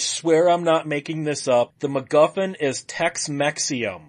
I swear I'm not making this up. The MacGuffin is Tex-Mexium.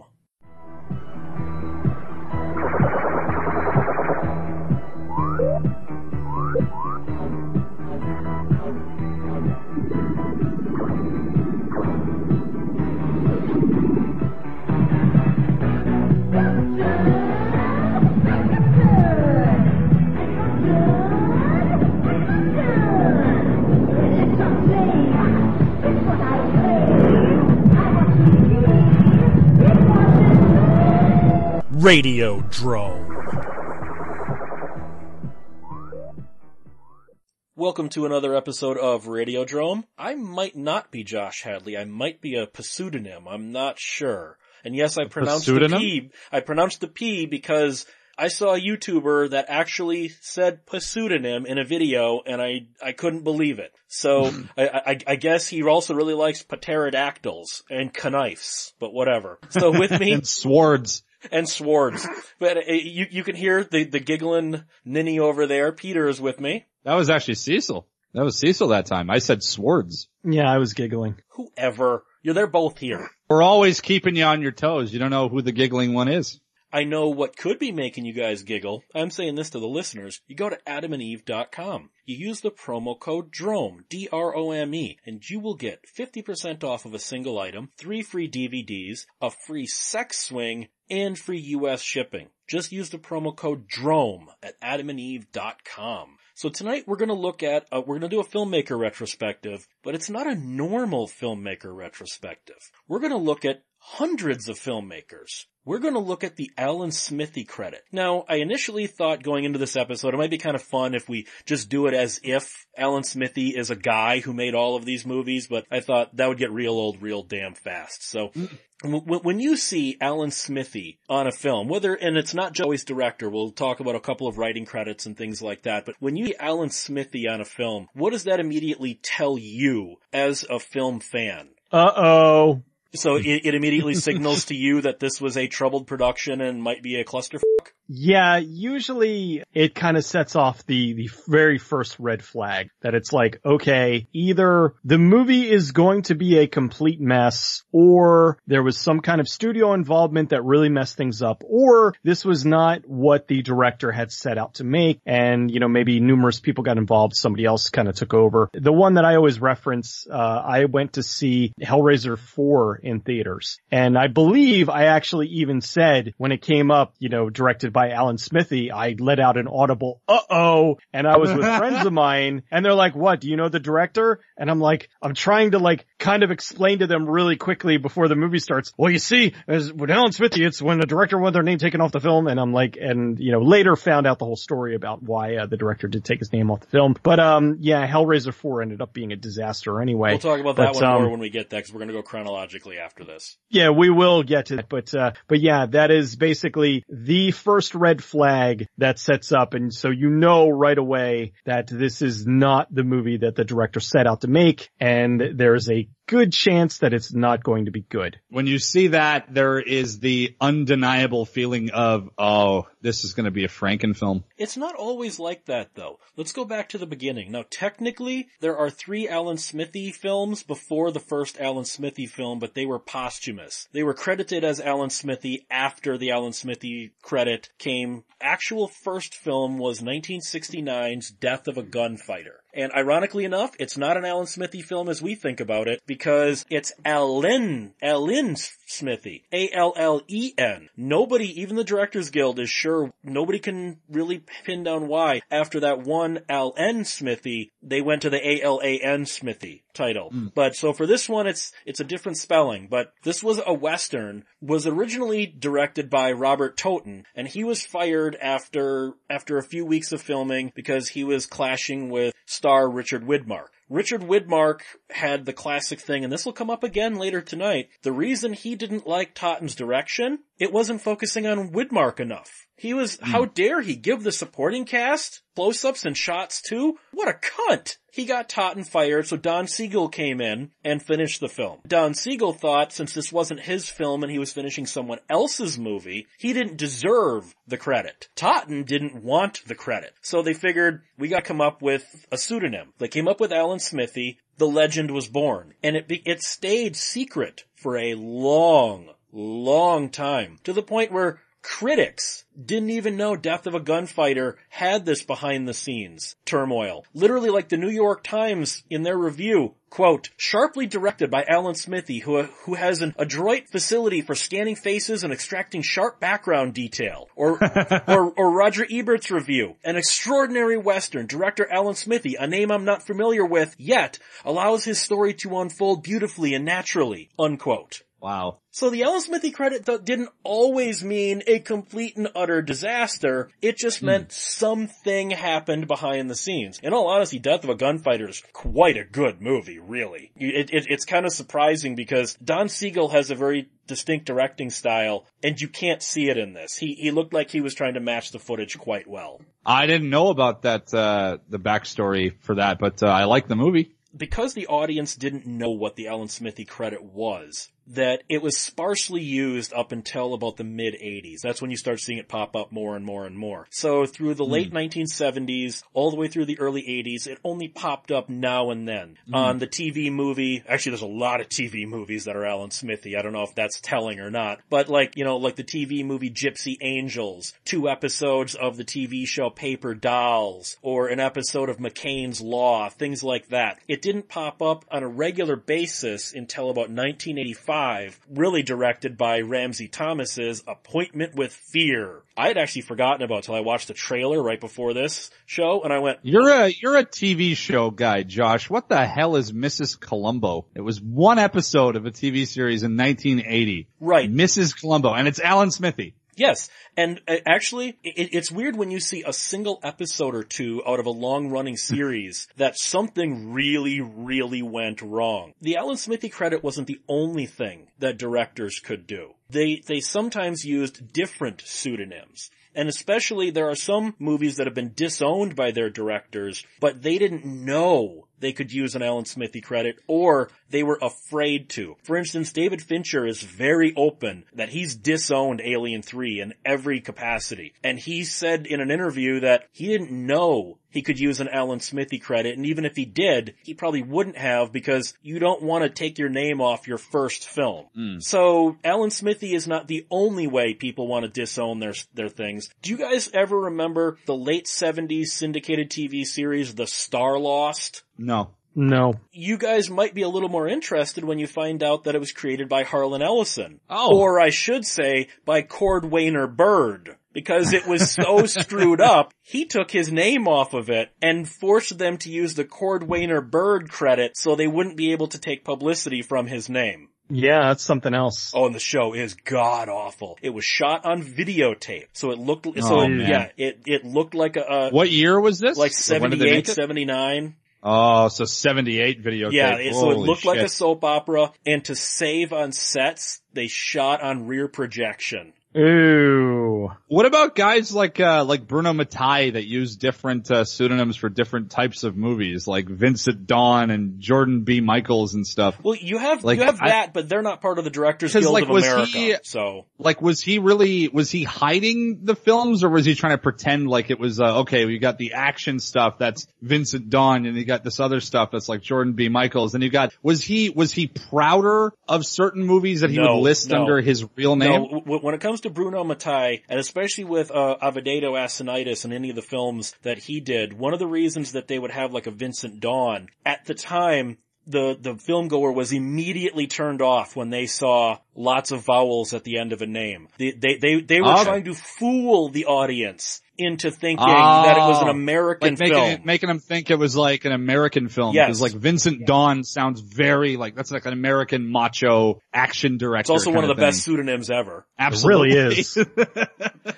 Radiodrome. Welcome to another episode of Radio Radiodrome. I might not be Josh Hadley. I might be a pseudonym. I'm not sure. And yes, I pronounced the? P. I pronounced the P because I saw a YouTuber that actually said pseudonym in a video and I, I couldn't believe it. So hmm. I, I, I guess he also really likes pterodactyls and knifes, but whatever. So with me, and swords. And Swords. But uh, you you can hear the the giggling ninny over there. Peter is with me. That was actually Cecil. That was Cecil that time. I said swords. Yeah, I was giggling. Whoever you're, they're both here. We're always keeping you on your toes. You don't know who the giggling one is. I know what could be making you guys giggle. I'm saying this to the listeners. You go to adamandeve.com. You use the promo code DROME, D-R-O-M-E, and you will get 50% off of a single item, three free DVDs, a free sex swing, and free US shipping. Just use the promo code DROME at adamandeve.com. So tonight we're gonna look at, uh, we're gonna do a filmmaker retrospective, but it's not a normal filmmaker retrospective. We're gonna look at hundreds of filmmakers. We're going to look at the Alan Smithee credit. Now, I initially thought going into this episode, it might be kind of fun if we just do it as if Alan Smithee is a guy who made all of these movies, but I thought that would get real old real damn fast. So, w- when you see Alan Smithee on a film, whether, and it's not just always director, we'll talk about a couple of writing credits and things like that, but when you see Alan Smithee on a film, what does that immediately tell you as a film fan? Uh oh. So it, it immediately signals to you that this was a troubled production and might be a clusterfuck? Yeah, usually it kind of sets off the, the very first red flag that it's like, okay, either the movie is going to be a complete mess or there was some kind of studio involvement that really messed things up or this was not what the director had set out to make and, you know, maybe numerous people got involved, somebody else kind of took over. The one that I always reference, uh, I went to see Hellraiser 4 in theaters and I believe I actually even said when it came up, you know, directed by Alan Smithee, I let out an audible, uh-oh, and I was with friends of mine, and they're like, what, do you know the director? And I'm like, I'm trying to like, kind of explain to them really quickly before the movie starts, well, you see, as with Alan Smithee, it's when the director wanted their name taken off the film, and I'm like, and, you know, later found out the whole story about why uh, the director did take his name off the film. But, um, yeah, Hellraiser 4 ended up being a disaster anyway. We'll talk about that But, one um, more when we get there because we're going to go chronologically after this. Yeah, we will get to that, but, uh, but yeah, that is basically the first red flag that sets up, and so you know right away that this is not the movie that the director set out to make, and there's a good chance that it's not going to be good. When you see that, there is the undeniable feeling of, oh, this is going to be a Franken film. It's not always like that though. Let's go back to the beginning. Now technically, there are three Alan Smithee films before the first Alan Smithee film, but they were posthumous. They were credited as Alan Smithee after the Alan Smithee credit came. Actual first film was 1969's Death of a Gunfighter. And ironically enough, it's not an Alan Smithee film as we think about it because it's Alan, Allen Smithee. A-L-L-E-N. Nobody, even the Directors Guild is sure, nobody can really pin down why. After that one Al-N Smithee, they went to the A-L-A-N Smithee title. Hmm. But so for this one, it's, it's a different spelling, but this was a Western, was originally directed by Robert Totten, and he was fired after, after a few weeks of filming because he was clashing with star Richard Widmark. Richard Widmark had the classic thing, and this will come up again later tonight. The reason he didn't like Totten's direction, it wasn't focusing on Widmark enough. He was, hmm. how dare he give the supporting cast close-ups and shots too? What a cunt! He got Totten fired, so Don Siegel came in and finished the film. Don Siegel thought since this wasn't his film and he was finishing someone else's movie, he didn't deserve the credit. Totten didn't want the credit. So they figured we gotta come up with a pseudonym. They came up with Alan Smithee. the legend was born. And it, be, it stayed secret for a long, long time to the point where critics didn't even know Death of a Gunfighter had this behind the scenes turmoil. Literally like the New York Times in their review, quote, sharply directed by Alan Smithee, who, who has an adroit facility for scanning faces and extracting sharp background detail. Or, or, or Roger Ebert's review, an extraordinary western, director Alan Smithee, a name I'm not familiar with, yet allows his story to unfold beautifully and naturally, unquote. Wow. So the Alan Smithee credit th- didn't always mean a complete and utter disaster. It just meant something happened behind the scenes. In all honesty, Death of a Gunfighter is quite a good movie, really. It, it, it's kind of surprising because Don Siegel has a very distinct directing style, and you can't see it in this. He he looked like he was trying to match the footage quite well. I didn't know about that, uh, the backstory for that, but uh, I like the movie. because the audience didn't know what the Alan Smithee credit was, that it was sparsely used up until about the mid 80s. That's when you start seeing it pop up more and more and more. So through the hmm. late 1970s, all the way through the early 80s, it only popped up now and then. Hmm. On the TV movie, actually there's a lot of TV movies that are Alan Smithee. I don't know if that's telling or not, but like, you know, like the TV movie Gypsy Angels, two episodes of the TV show Paper Dolls, or an episode of McClain's Law, things like that. It didn't pop up on a regular basis until about 1985, really directed by Ramzi Thomas's Appointment with Fear. I had actually forgotten about till I watched the trailer right before this show, and I went, You're a, you're a TV show guy, Josh. What the hell is Mrs. Columbo? It was one episode of a TV series in 1980. right, Mrs. Columbo, and it's Alan Smithee. Yes, and uh, actually, it, it's weird when you see a single episode or two out of a long-running series that something really, really went wrong. The Alan Smithee credit wasn't the only thing that directors could do. They they sometimes used different pseudonyms. And especially there are some movies that have been disowned by their directors, but they didn't know they could use an Alan Smithee credit or they were afraid to. For instance, David Fincher is very open that he's disowned Alien 3 in every capacity. And he said in an interview that he didn't know he could use an Alan Smithee credit, and even if he did, he probably wouldn't have because you don't want to take your name off your first film. Hmm. So Alan Smithee is not the only way people want to disown their their things. Do you guys ever remember the late 70s syndicated TV series The Starlost? No. No. You guys might be a little more interested when you find out that it was created by Harlan Ellison. Oh. Or I should say, by Cordwainer Bird. Because it was so screwed up, he took his name off of it and forced them to use the Cordwainer Bird credit so they wouldn't be able to take publicity from his name. Yeah, that's something else. Oh, and the show is god awful. It was shot on videotape, so it looked, so Oh, man. yeah, it, it looked like a, a What year was this? like Or when did they 78, 79. Oh, so 78 videotape. Yeah, it- so it looked like a soap opera, and to save on sets, they shot on rear projection. Ooh. What about guys like uh like Bruno Mattei that use different uh, pseudonyms for different types of movies, like Vincent Dawn and Jordan B. Michaels and stuff? Well, you have Like, you have I- that, but they're not part of the Directors Guild like, of was America. he- So Like, was he really was he hiding the films, or was he trying to pretend like it was uh, okay? We got the action stuff that's Vincent Dawn, and you got this other stuff that's like Jordan B. Michaels, and you got was he was he prouder of certain movies that he No, would list no. under his real name? No, when it comes to Bruno Mattei, and especially with uh, Avedato Asinitis and any of the films that he did, one of the reasons that they would have like a Vincent Dawn at the time. The, the film goer was immediately turned off when they saw lots of vowels at the end of a name. They, they, they, they were Okay. trying to fool the audience into thinking that it was an Oh. American like making film. it, making them think it was like an American film. Yes. Because like Vincent Dawn sounds very like that's like an American macho action director. it's also one of kind the best pseudonyms ever. Absolutely really is.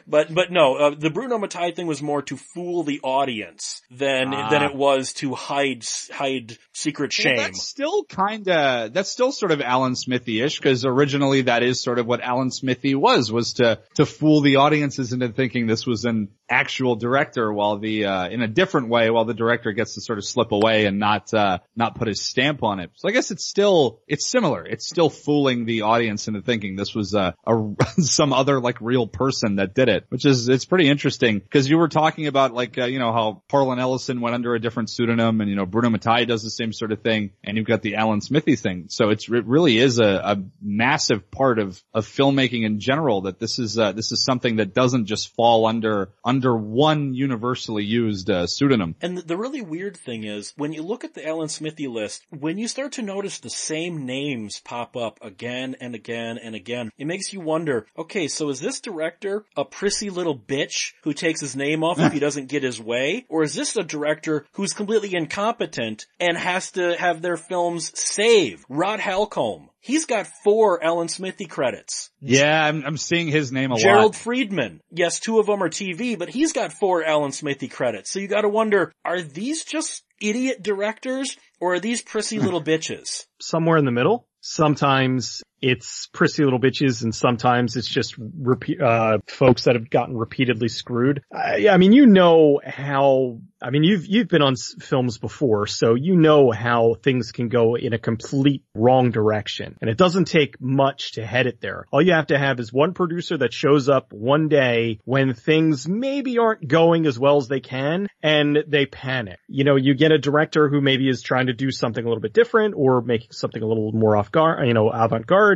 But but no, uh, the Bruno Mattei thing was more to fool the audience than Ah. than it was to hide hide secret Well, shame. that's still kind of that's still sort of Alan Smithee-ish because originally originally that is sort of what Alan Smithee was, was to, to fool the audiences into thinking this was an actual director while the, uh, in a different way while the director gets to sort of slip away and not, uh, not put his stamp on it. So I guess it's still, it's similar. It's still fooling the audience into thinking this was, uh, a, some other like real person that did it, which is, it's pretty interesting because you were talking about like, uh, you know, how Harlan Ellison went under a different pseudonym and, you know, Bruno Mattei does the same sort of thing and you've got the Alan Smithee thing. So it's, it really is a, a massive part of, of filmmaking in general that this is, uh, this is something that doesn't just fall under, under one universally used, uh, pseudonym. And the really weird thing is, when you look at the Alan Smithee list, when you start to notice the same names pop up again and again and again, it makes you wonder, okay, so is this director a prissy little bitch who takes his name off if he doesn't get his way? Or is this a director who's completely incompetent and has to have their films saved? Rod Holcomb. He's got four Alan Smithee credits. Yeah, I'm, I'm seeing his name a Gerald lot. Jerrold Freedman. Yes, two of them are TV, but he's got four Alan Smithee credits. So you gotta wonder, are these just idiot directors or are these prissy little bitches? Somewhere in the middle. Sometimes it's prissy little bitches and sometimes it's just repeat, uh, folks that have gotten repeatedly screwed. I, I mean, you know how, I mean, you've, you've been on s- films before, so you know how things can go in a complete wrong direction. And it doesn't take much to head it there. All you have to have is one producer that shows up one day when things maybe aren't going as well as they can and they panic. You know, you get a director who maybe is trying to do something a little bit different or making something a little more off guard, you know,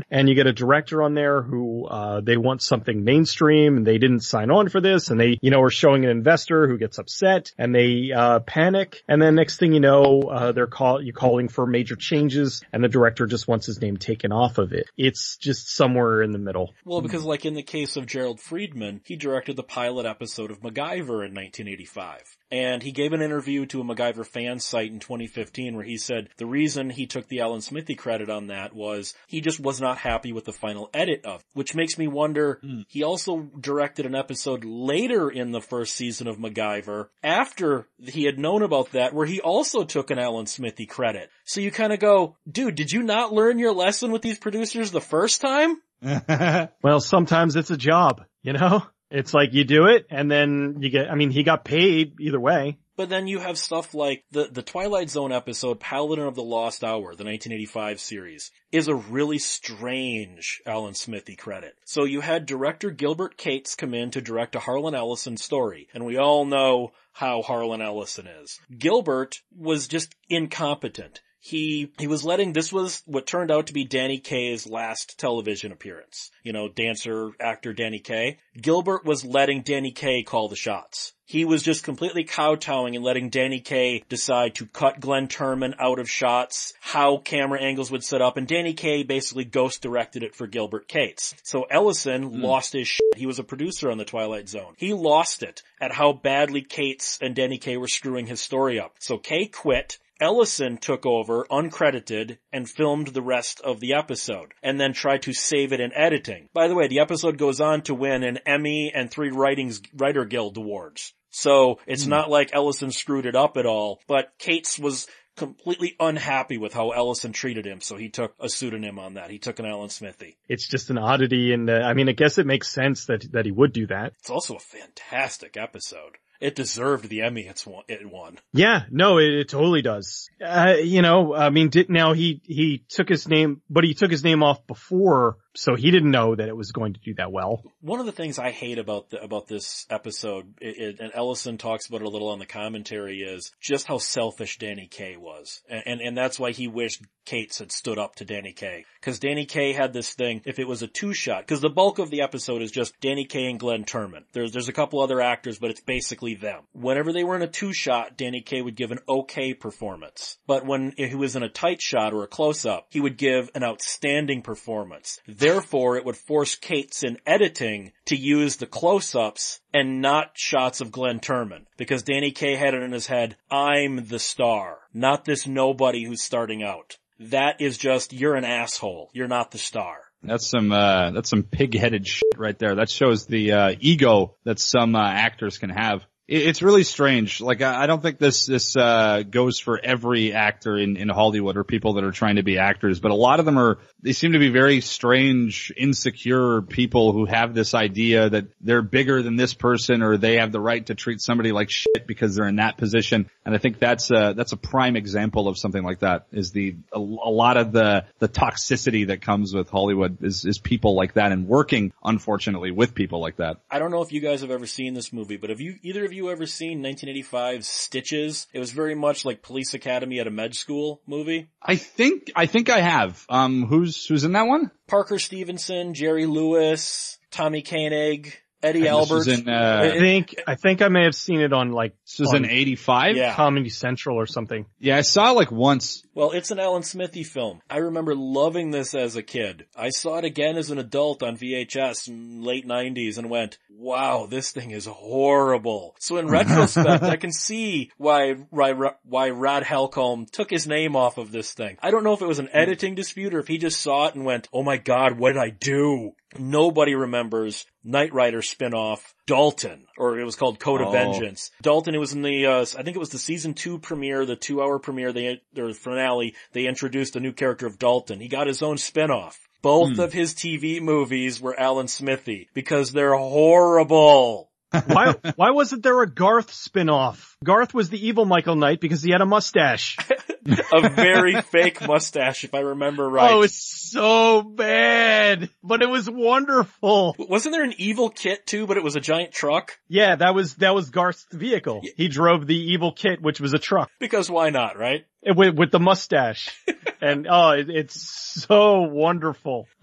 and you get a director on there who, uh, they want something mainstream and they didn't sign on for this and they, you know, are showing an investor who gets upset and they, uh, panic. And then next thing you know, uh, they're call, you calling for major changes and the director just wants his name taken off of it. It's just somewhere in the middle. Well, because like in the case of Jerrold Freedman, he directed the pilot episode of MacGyver in 1985. And he gave an interview to a MacGyver fan site in 2015 where he said the reason he took the Alan Smithee credit on that was he just was not happy with the final edit of, which makes me wonder, hmm. he also directed an episode later in the first season of MacGyver after he had known about that where he also took an Alan Smithee credit. So you kind of go, dude, did you not learn your lesson with these producers the first time? Well, sometimes it's a job, you know? It's like you do it and then you get, I mean, he got paid either way. But then you have stuff like the, the Twilight Zone episode, Paladin of the Lost Hour, the 1985 series, is a really strange Alan Smithee credit. So you had director Gilbert Cates come in to direct a Harlan Ellison story, and we all know how Harlan Ellison is. Gilbert was just incompetent. He, he was letting, this was what turned out to be Danny Kaye's last television appearance. You know, dancer, actor Danny Kaye. Gilbert was letting Danny Kaye call the shots. He was just completely kowtowing and letting Danny Kaye decide to cut Glenn Turman out of shots, how camera angles would set up, and Danny Kaye basically ghost directed it for Gilbert Cates. So Ellison hmm. lost his shit. He was a producer on the Twilight Zone. He lost it at how badly Cates and Danny Kaye were screwing his story up. So Kaye quit, Ellison took over, uncredited, and filmed the rest of the episode, and then tried to save it in editing. By the way, the episode goes on to win an Emmy and three Writings, Writer Guild awards. So it's not like Ellison screwed it up at all, but Cates was completely unhappy with how Ellison treated him, so he took a pseudonym on that. He took an Alan Smithee. It's just an oddity and uh, I mean, I guess it makes sense that, that he would do that. It's also a fantastic episode. It deserved the Emmy it's won, it won. Yeah, no, it, it totally does. Uh, you know, I mean, did, now he, he took his name, but he took his name off before, so he didn't know that it was going to do that well. One of the things I hate about the, about this episode, it, it, and Ellison talks about it a little on the commentary, is just how selfish Danny Kaye was, and, and and that's why he wished Cates had stood up to Danny Kaye, because Danny Kaye had this thing. If it was a two shot, because the bulk of the episode is just Danny Kaye and Glenn Turman. There's there's a couple other actors, but it's basically them. Whenever they were in a two shot, Danny Kaye would give an okay performance, but when he was in a tight shot or a close up, he would give an outstanding performance. Therefore, it would force Cates in editing to use the close-ups and not shots of Glenn Turman. Because Danny Kaye had it in his head, I'm the star, not this nobody who's starting out. That is just, you're an asshole. You're not the star. That's some, uh, that's some pig-headed shit right there. That shows the, uh, ego that some, uh, actors can have. It- it's really strange. Like I, don't think this this uh, goes for every actor in in Hollywood or people that are trying to be actors, but a lot of them are. They seem to be very strange, insecure people who have this idea that they're bigger than this person or they have the right to treat somebody like shit because they're in that position. And I think that's a that's a prime example of something like that. Is the a, a lot of the the toxicity that comes with Hollywood is is people like that and working unfortunately with people like that. I don't know if you guys have ever seen this movie, but have you, either of you ever seen 1985's Stitches? It was very much like Police Academy at a med school movie. I think I think I have. Um, who's who's in that one? Parker Stevenson, Jerry Lewis, Tommy Koenig, Eddie This Albert. was in, I uh, think I think I may have seen it on like this was in '85. Yeah. Comedy Central or something. yeah, I saw it like once. Well, it's an Alan Smithee film. I remember loving this as a kid. I saw it again as an adult on VHS in late 90s and went, wow, this thing is horrible. So in retrospect, I can see why, why, why Rod Holcomb took his name off of this thing. I don't know if it was an editing dispute or if he just saw it and went, oh my god, what did I do? Nobody remembers Knight Rider spin-off Dalton, or it was called Code of Oh. Vengeance. Dalton, it was in the, uh, I think it was the season two premiere, the two hour premiere, they, or finale, they introduced a new character of Dalton. He got his own spin-off. Both Hmm. of his TV movies were Alan Smithee, because they're horrible. Why why wasn't there a Garth spin-off? Garth was the evil Michael Knight because he had a mustache. A very fake mustache, if I remember right. Oh, it's so bad, but it was wonderful. Wasn't there an evil kit too, but it was a giant truck? Yeah, that was that was Garth's vehicle. He drove the evil kit, which was a truck Because why not, right? Eh, with, with the mustache, and oh, it, it's so wonderful.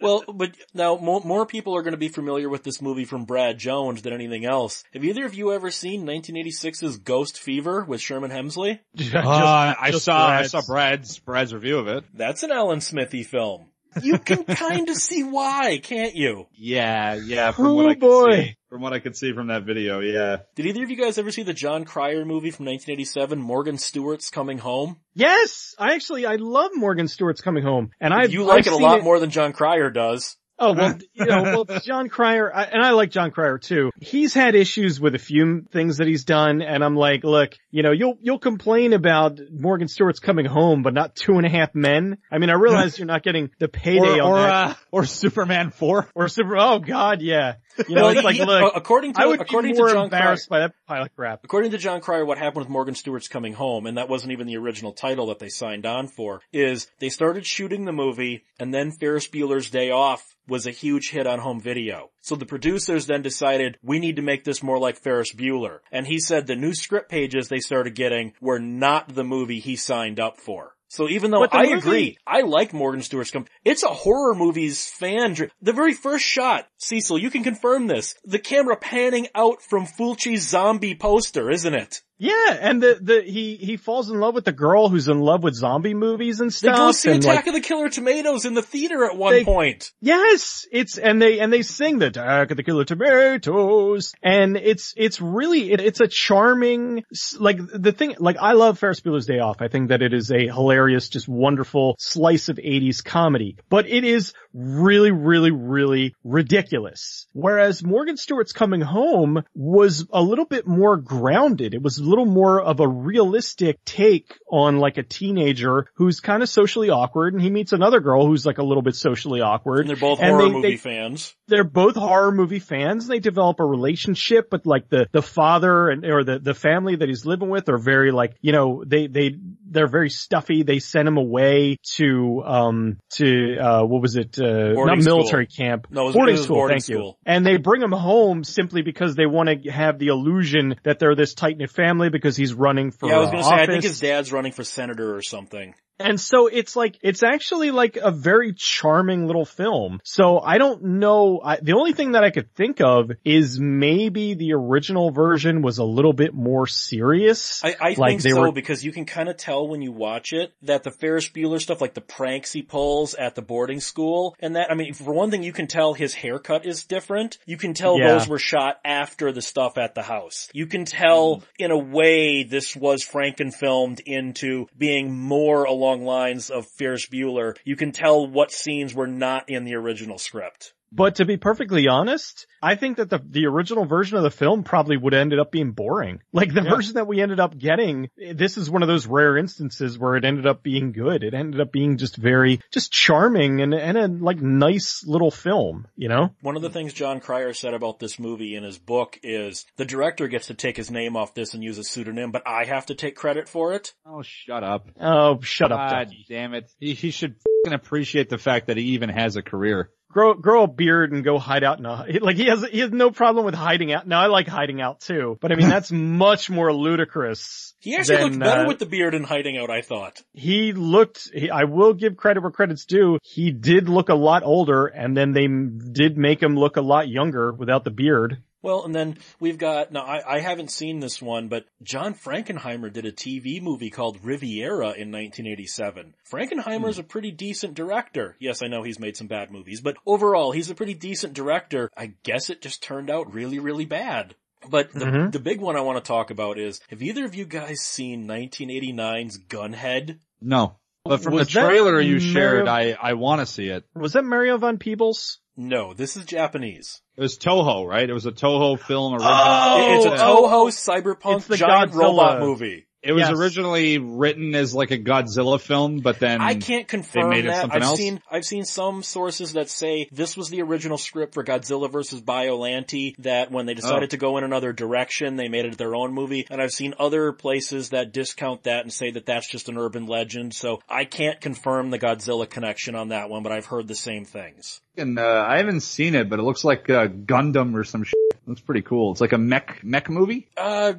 Well, but now more, more people are going to be familiar with this movie from Brad Jones than anything else. Have either of you ever seen 1986's Ghost Fever with Sherman Hemsley? Just- Uh, I just saw Brad's. I saw Brad's Brad's review of it. That's an Alan Smithee film. You can kind of see why, can't you? Yeah, yeah. From Oh, what I could boy. see, from what I could see from that video, yeah. Did either of you guys ever see the Jon Cryer movie from 1987, Morgan Stewart's Coming Home? Yes, I actually I love Morgan Stewart's coming home, and I you like I've it a seen lot more than Jon Cryer does. Oh well, you know, well, Jon Cryer, I, and I like Jon Cryer too. He's had issues with a few things that he's done, and I'm like, look, you know, you'll you'll complain about Morgan Stewart's coming home, but not Two and a Half Men. I mean, I realize you're not getting the payday Or on or, that, uh, or Superman four. or super. Oh God, yeah. You know, it's like, look, according to I would according be more to Jon Cryer, embarrassed by that pile of crap. According to Jon Cryer, what happened with Morgan Stewart's Coming Home, and that wasn't even the original title that they signed on for, is they started shooting the movie, and then Ferris Bueller's Day Off was a huge hit on home video. So the producers then decided, we need to make this more like Ferris Bueller. And he said the new script pages they started getting were not the movie he signed up for. So even though I movie- agree, I like Morgan Stewart's come. It's a horror movie's fan. dr- The very first shot, Cecil, you can confirm this. The camera panning out from Fulci's zombie poster, isn't it? Yeah, and the the he he falls in love with the girl who's in love with zombie movies and stuff. They go see Attack like, of the Killer Tomatoes in the theater at one They- point. Yes, it's and they and they sing the Attack of the Killer Tomatoes, and it's it's really it, it's a charming like the thing like I love Ferris Bueller's Day Off. I think that it is a hilarious, just wonderful slice of '80s comedy, but it is really, really, really ridiculous. Whereas Morgan Stewart's Coming Home was a little bit more grounded. It was little more of a realistic take on like a teenager who's kind of socially awkward, and he meets another girl who's like a little bit socially awkward. And they're both And horror they- movie they- fans. they're both horror movie fans. They develop a relationship, but like the, the father and, or the, the family that he's living with are very like, you know, they, they, they're very stuffy. They send him away to, um, to, uh, what was it? Uh, not military school. camp. No, it was- boarding it was school. boarding thank you. And they bring him home simply because they want to have the illusion that they're this tight knit family because he's running for Yeah, I was uh, gonna say, I think his dad's running for senator or something. And so it's like, it's actually like a very charming little film. So I don't know, I, the only thing that I could think of is maybe the original version was a little bit more serious. I, I Like think so were- because you can kind of tell when you watch it that the Ferris Bueller stuff, like the pranks he pulls at the boarding school, and that I mean, for one thing, you can tell his haircut is different. You can tell Yeah. those were shot after the stuff at the house. You can tell in a way this was Frankenfilmed into being more along lines of Ferris Bueller. You can tell what scenes were not in the original script. But to be perfectly honest, I think that the the original version of the film probably would have ended up being boring. Like the Yeah. version that we ended up getting, this is one of those rare instances where it ended up being good. It ended up being just very, just charming and, and a like nice little film, you know? One of the things Jon Cryer said about this movie in his book is the director gets to take his name off this and use a pseudonym, but I have to take credit for it. Oh, shut up. Oh, shut up, God damn it. He, he should fing appreciate the fact that he even has a career. Grow, grow a beard and go hide out in a, like he has, he has no problem with hiding out. Now I like hiding out too, but I mean, that's much more ludicrous. He actually than, looked better uh, with the beard and hiding out, I thought. he looked, he, I will give credit where credit's due. He did look a lot older and then they m- did make him look a lot younger without the beard. Well, and then we've got, now I, I haven't seen this one, but John Frankenheimer did a TV movie called Riviera in 1987. Frankenheimer's a pretty decent director. Yes, I know he's made some bad movies, but overall, he's a pretty decent director. I guess it just turned out really, really bad. But the, Mhm. the big one I want to talk about is, have either of you guys seen 1989's Gunhead? No. But from Was the trailer you Mario- shared, I, I want to see it. Was that Mario Van Peebles? No, this is Japanese. It was Toho, right? It was a Toho film oh! original. Oh, it's a oh, Toho cyberpunk it's the giant Godzilla. robot movie. It was Yes. originally written as like a Godzilla film, but then I can't confirm made it that. something I've else? seen I've seen some sources that say this was the original script for Godzilla versus Biollante. That when they decided Oh. to go in another direction, they made it their own movie. And I've seen other places that discount that and say that that's just an urban legend. So I can't confirm the Godzilla connection on that one, but I've heard the same things. And, uh, I haven't seen it, but it looks like uh, Gundam or some shit. looks pretty cool. It's like a mech mech movie. Uh,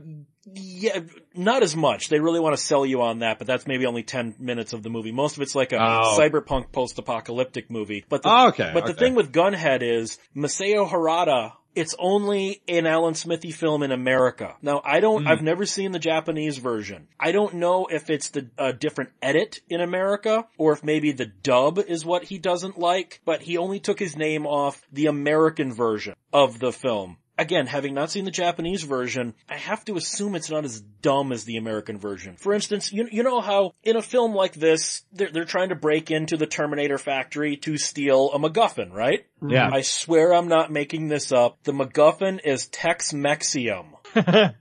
yeah, not as much. They really want to sell you on that, but that's maybe only 10 minutes of the movie. Most of it's like a Oh. cyberpunk post-apocalyptic movie. But the, Oh, okay, but the thing with Gunhead is Masao Harada it's only an Alan Smithee film in America. Now, I don't, Hmm. I've never seen the Japanese version. I don't know if it's the uh, different edit in America or if maybe the dub is what he doesn't like, but he only took his name off the American version of the film. Again, having not seen the Japanese version, I have to assume it's not as dumb as the American version. For instance, you, you know how in a film like this, they're, they're trying to break into the Terminator factory to steal a MacGuffin, right? Yeah. I swear I'm not making this up. The MacGuffin is Tex-Mexium.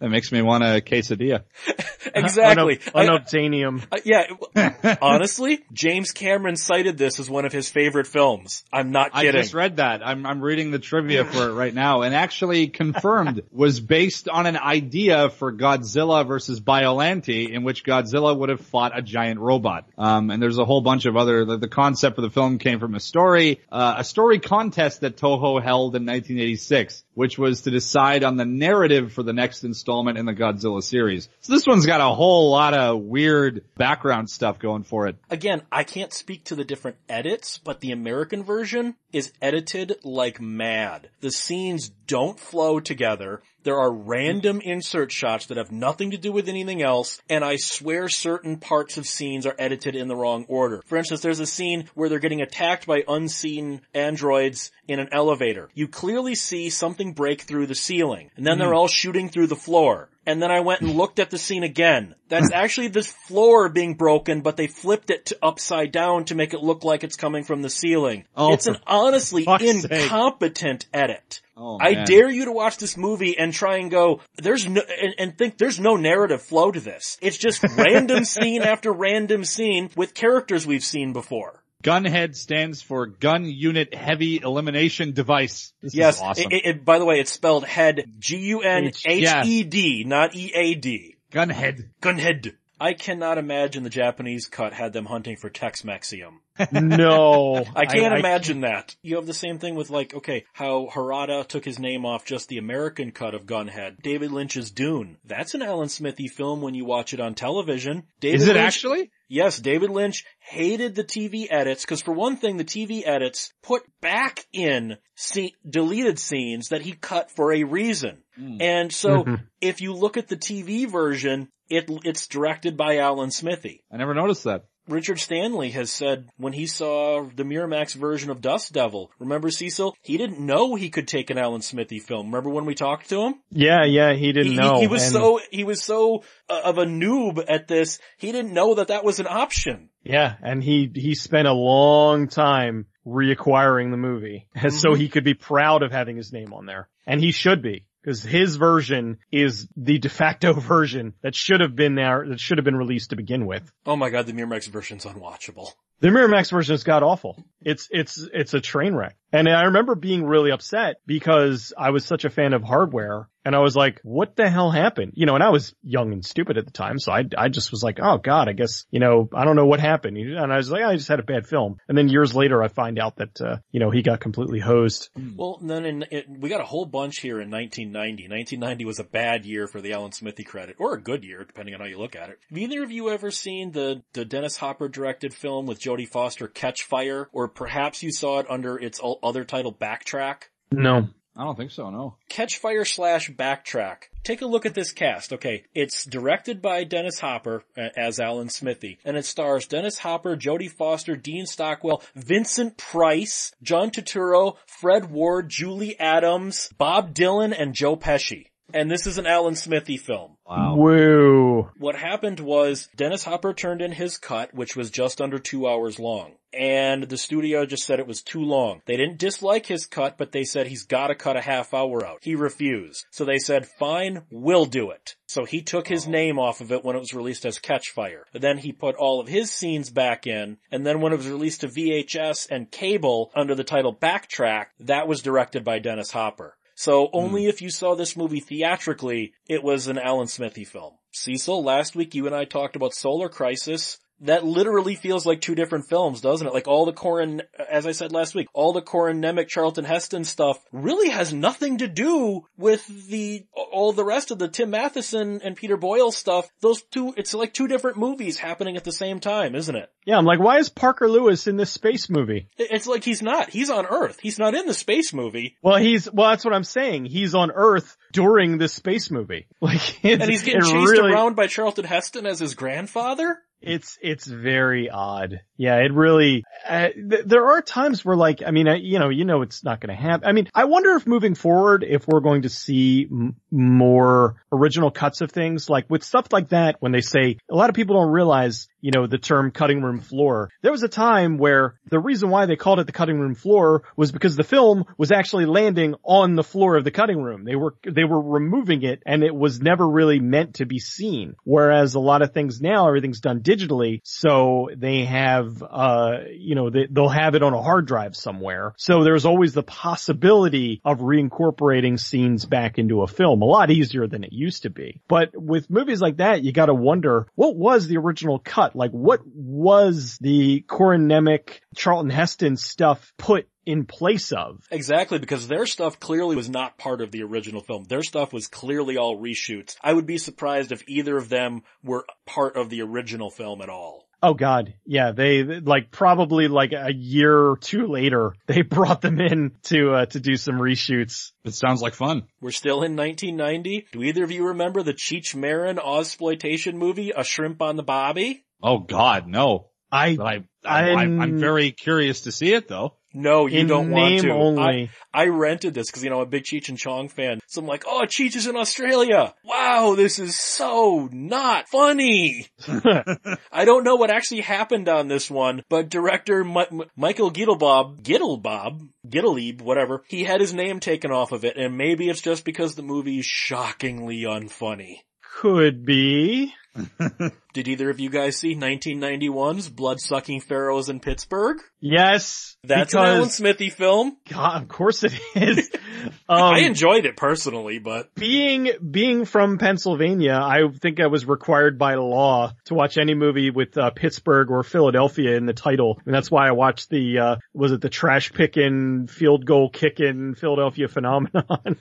That makes me want a quesadilla. Exactly. Unоб- I- unobtainium. I- yeah, honestly, James Cameron cited this as one of his favorite films. I'm not kidding. I just read that. I'm, I'm reading the trivia for it right now and actually confirmed was based on an idea for Godzilla versus Biollante in which Godzilla would have fought a giant robot. Um, and there's a whole bunch of other, the, the concept for the film came from a story, uh, a story contest that Toho held in 1986, which was to decide on the narrative for the next installment in the Godzilla series. So this one's got a whole lot of weird background stuff going for it. Again, I can't speak to the different edits, but the American version is edited like mad. The scenes don't flow together. There are random insert shots that have nothing to do with anything else, and I swear certain parts of scenes are edited in the wrong order. For instance, there's a scene where they're getting attacked by unseen androids in an elevator. You clearly see something break through the ceiling, and then they're hmm. all shooting through the floor. And then I went and looked at the scene again. That's hmm. actually this floor being broken, but they flipped it to upside down to make it look like it's coming from the ceiling. Oh, it's an honestly fuck's sake. incompetent edit. Oh, I dare you to watch this movie and try and go, there's no, and, and think there's no narrative flow to this. It's just random scene after random scene with characters we've seen before. Gunhead stands for Gun Unit Heavy Elimination Device. This yes, is awesome. it, it- it- by the way, it's spelled head, G-U-N-H-E-D, not E-A-D. Gunhead. Gunhead. I cannot imagine the Japanese cut had them hunting for Tex-Mexium. no. I can't imagine that. You have the same thing with like, okay, how Harada took his name off just the American cut of Gunhead. David Lynch's Dune. That's an Alan Smithee film when you watch it on television. David Is it Lynch- actually? Yes, David Lynch hated the TV edits because for one thing, the TV edits put back in scene, deleted scenes that he cut for a reason. And so Mhm. if you look at the TV version, it, it's directed by Alan Smithee. I never noticed that. Richard Stanley has said when he saw the Miramax version of Dust Devil, remember Cecil? He didn't know he could take an Alan Smithee film. Remember when we talked to him? Yeah, yeah, he didn't He, know. he, he was and- so, he was so uh, of a noob at this, he didn't know that that was an option. Yeah, and he, he spent a long time reacquiring the movie, and so he could be proud of having his name on there, and he should be. Because his version is the de facto version that should have been there, that should have been released to begin with. Oh my god, the Miramax version's unwatchable. The Miramax version is god awful. It's, it's, it's a train wreck. And I remember being really upset because I was such a fan of hardware and I was like, what the hell happened? You know, and I was young and stupid at the time. So I, I just was like, oh God, I guess, you know, I don't know what happened. And I was like, I just had a bad film. And then years later, I find out that, uh, you know, he got completely hosed. Well, then in, it, we got a whole bunch here in 1990. 1990 was a bad year for the Alan Smithee credit, or a good year, depending on how you look at it. Have either of you ever seen the, the Dennis Hopper directed film with Jodie Foster, Catch Fire? Or perhaps you saw it under its other title, Backtrack? No. I don't think so, no. Catch Fire slash Backtrack. Take a look at this cast. Okay, it's directed by Dennis Hopper as Alan Smithee, and it stars Dennis Hopper, Jodie Foster, Dean Stockwell, Vincent Price, John Turturro, Fred Ward, Julie Adams, Bob Dylan, and Joe Pesci. And this is an Alan Smithee film. Wow. Whoa. What happened was Dennis Hopper turned in his cut, which was just under two hours long. And the studio just said it was too long. They didn't dislike his cut, but they said he's gotta cut a half hour out. He refused. So they said, fine, we'll do it. So he took his name off of it when it was released as Catch Fire. But then he put all of his scenes back in, and then when it was released to VHS and cable under the title Backtrack, that was directed by Dennis Hopper. So only hmm. if you saw this movie theatrically, it was an Alan Smithee film. Cecil, last week you and I talked about Solar Crisis. That literally feels like two different films, doesn't it? Like all the Corin, as I said last week, all the Corin Nemec, Charlton Heston stuff really has nothing to do with the, all the rest of the Tim Matheson and Peter Boyle stuff. Those two, it's like two different movies happening at the same time, isn't it? Yeah, I'm like, why is Parker Lewis in this space movie? It's like he's not. He's on Earth. He's not in the space movie. Well, he's, well, that's what I'm saying. He's on Earth during this space movie. Like, it's, And he's getting chased really- around by Charlton Heston as his grandfather? It's it's very odd. Yeah, it really. Uh, th- there are times where, like, I mean, I, you know, you know, it's not going to happen. I mean, I wonder if moving forward, if we're going to see m- more original cuts of things, like with stuff like that, when they say a lot of people don't realize, you know, the term cutting room floor. There was a time where the reason why they called it the cutting room floor was because the film was actually landing on the floor of the cutting room. They were they were removing it, and it was never really meant to be seen. Whereas a lot of things now, everything's done digitally, so they have, uh, you know, they, they'll have it on a hard drive somewhere. So there's always the possibility of reincorporating scenes back into a film. A lot easier than it used to be. But with movies like that, you gotta wonder, what was the original cut? Like, what was the Corin Nemec, Charlton Heston stuff put in place of? Exactly, because their stuff clearly was not part of the original film. Their stuff was clearly all reshoots. I would be surprised if either of them were part of the original film at all. Oh god, yeah, they like probably like a year or two later, they brought them in to uh, to do some reshoots. It sounds like fun. We're still in 1990. Do either of you remember the Cheech Marin Ozploitation movie, A Shrimp on the Barbie? Oh God, no. I But I, I, I'm, I'm very curious to see it though. No, you in don't name want to. only. I, I rented this because, you know, I'm a big Cheech and Chong fan. So I'm like, oh, Cheech is in Australia. Wow, this is so not funny. I don't know what actually happened on this one, but director Mi- M- Michael Gittelbob, Gittelbob, Gittleeb, whatever, he had his name taken off of it, and maybe it's just because the movie's shockingly unfunny. Could be. Did either of you guys see 1991's Blood-Sucking Pharaohs in Pittsburgh? Yes. That's an Alan Smithee film. God, of course it is. um, I enjoyed it personally, but being being from Pennsylvania, I think I was required by law to watch any movie with uh, Pittsburgh or Philadelphia in the title, and that's why I watched the uh, was it the trash picking, field goal kicking Philadelphia phenomenon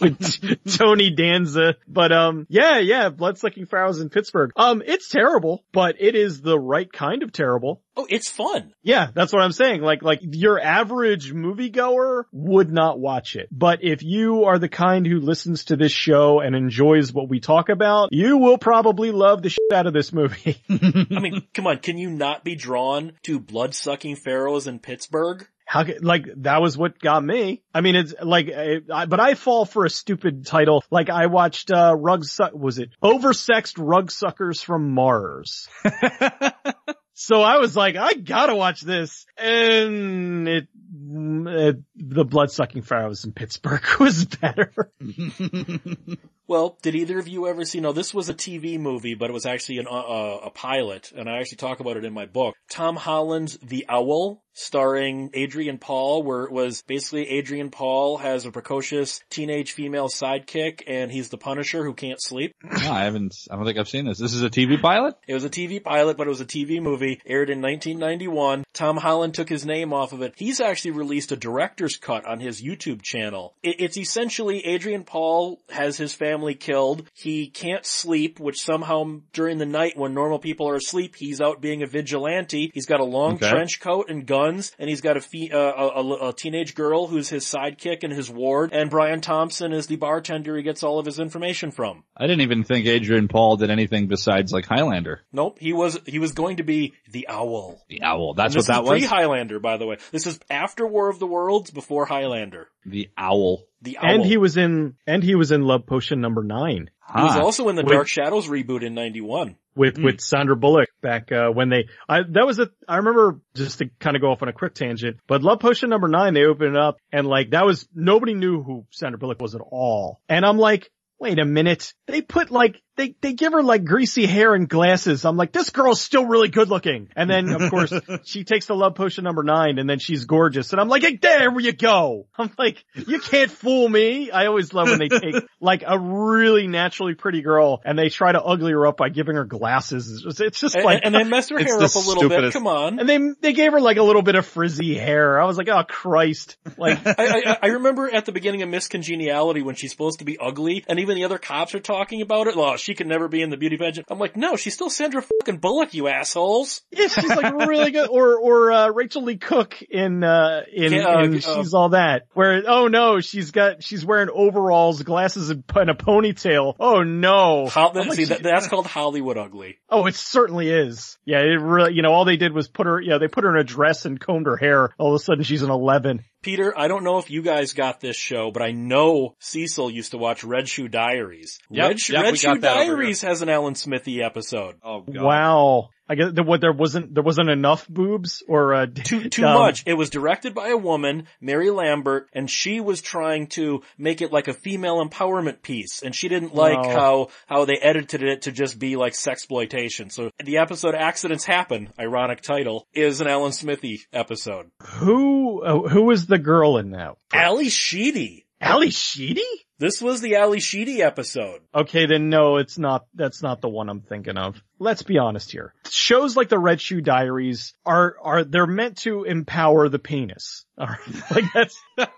with, with Tony Danza. But um, yeah, yeah, bloodsucking pharaohs in Pittsburgh. Um, it's terrible, but it is the right kind of terrible. Oh, it's fun. Yeah, that's what I'm saying. Like, like your average moviegoer would not watch it. But if you are the kind who listens to this show and enjoys what we talk about, you will probably love the shit out of this movie. I mean, come on, can you not be drawn to blood-sucking pharaohs in Pittsburgh? How, ca- like, that was what got me. I mean, it's like, I, I, but I fall for a stupid title. Like, I watched, uh, rug, su- was it oversexed rug suckers from Mars? So I was like, I gotta watch this. And it, it the blood sucking pharaohs in Pittsburgh was better. Well, did either of you ever see? No, this was a TV movie, but it was actually an, uh, uh, a pilot, and I actually talk about it in my book. Tom Holland's The Owl, starring Adrian Paul, where it was basically Adrian Paul has a precocious teenage female sidekick, and he's the Punisher who can't sleep. No, I haven't. I don't think I've seen this. This is a TV pilot. It was a TV pilot, but it was a TV movie, aired in 1991. Tom Holland took his name off of it. He's actually released a director's cut on his YouTube channel. It, it's essentially Adrian Paul has his family killed. He can't sleep, which somehow during the night when normal people are asleep, he's out being a vigilante. He's got a long Okay. trench coat and guns, and he's got a, fe- uh, a, a, a teenage girl who's his sidekick and his ward, and Brian Thompson is the bartender he gets all of his information from. I didn't even think Adrian Paul did anything besides like Highlander. Nope, he was, he was going to be the owl. The Owl. That's what this that is was. Pre-Highlander, by the way. This is after War of the Worlds, before Highlander. the Owl. The Owl. And he was in, and he was in Love Potion number nine He was also in the Wait. Dark Shadows reboot in '91. With, Hmm. with Sandra Bullock back, uh, when they, I, that was a, I remember just to kind of go off on a quick tangent, but Love Potion number nine, they opened it up and like that was, nobody knew who Sandra Bullock was at all. And I'm like, wait a minute. They put like, they, they give her like greasy hair and glasses. I'm like, this girl's still really good looking. And then of course she takes the love potion number nine and then she's gorgeous. And I'm like, hey, there you go. I'm like, you can't fool me. I always love when they take like a really naturally pretty girl and they try to ugly her up by giving her glasses. It's just, it's just And, like, and they messed her hair up a little bit. Come on. and they, they gave her like a little bit of frizzy hair. I was like, oh Christ. Like, I, I, I remember at the beginning of Miss Congeniality when she's supposed to be ugly, and even the other cops are talking about it. Oh, she can never be in the beauty pageant. I'm like, no, she's still Sandra fucking Bullock, you assholes. Yeah, she's like really good. Or or uh, Rachael Leigh Cook in uh in, Yeah, uh, in uh, She's All That. Where oh no, she's got she's wearing overalls, glasses, and, and a ponytail. Oh no. How, like, see, that, that's called Hollywood ugly. oh, it certainly is. Yeah, it really. You know, all they did was put her. Yeah, they put her in a dress and combed her hair. All of a sudden, she's an eleven. Peter, I don't know if you guys got this show, but I know Cecil used to watch Red Shoe Diaries. Yep, Red, Shoe- yep, Red we Shoe got that over Diaries has an Alan Smithee episode. Oh god. Wow. I guess there, what there wasn't there wasn't enough boobs or uh, Too, too um, much. It was directed by a woman, Mary Lambert, and she was trying to make it like a female empowerment piece, and she didn't like No. how, how they edited it to just be like sexploitation. So the episode Accidents Happen, ironic title, is an Alan Smithee episode. Who uh, who was the girl in that? Ally Sheedy. Ally Sheedy? This was the Ally Sheedy episode. Okay, then no, it's not, that's not the one I'm thinking of. Let's be honest here. Shows like the Red Shoe Diaries are, are, they're meant to empower the penis. Alright, like that's,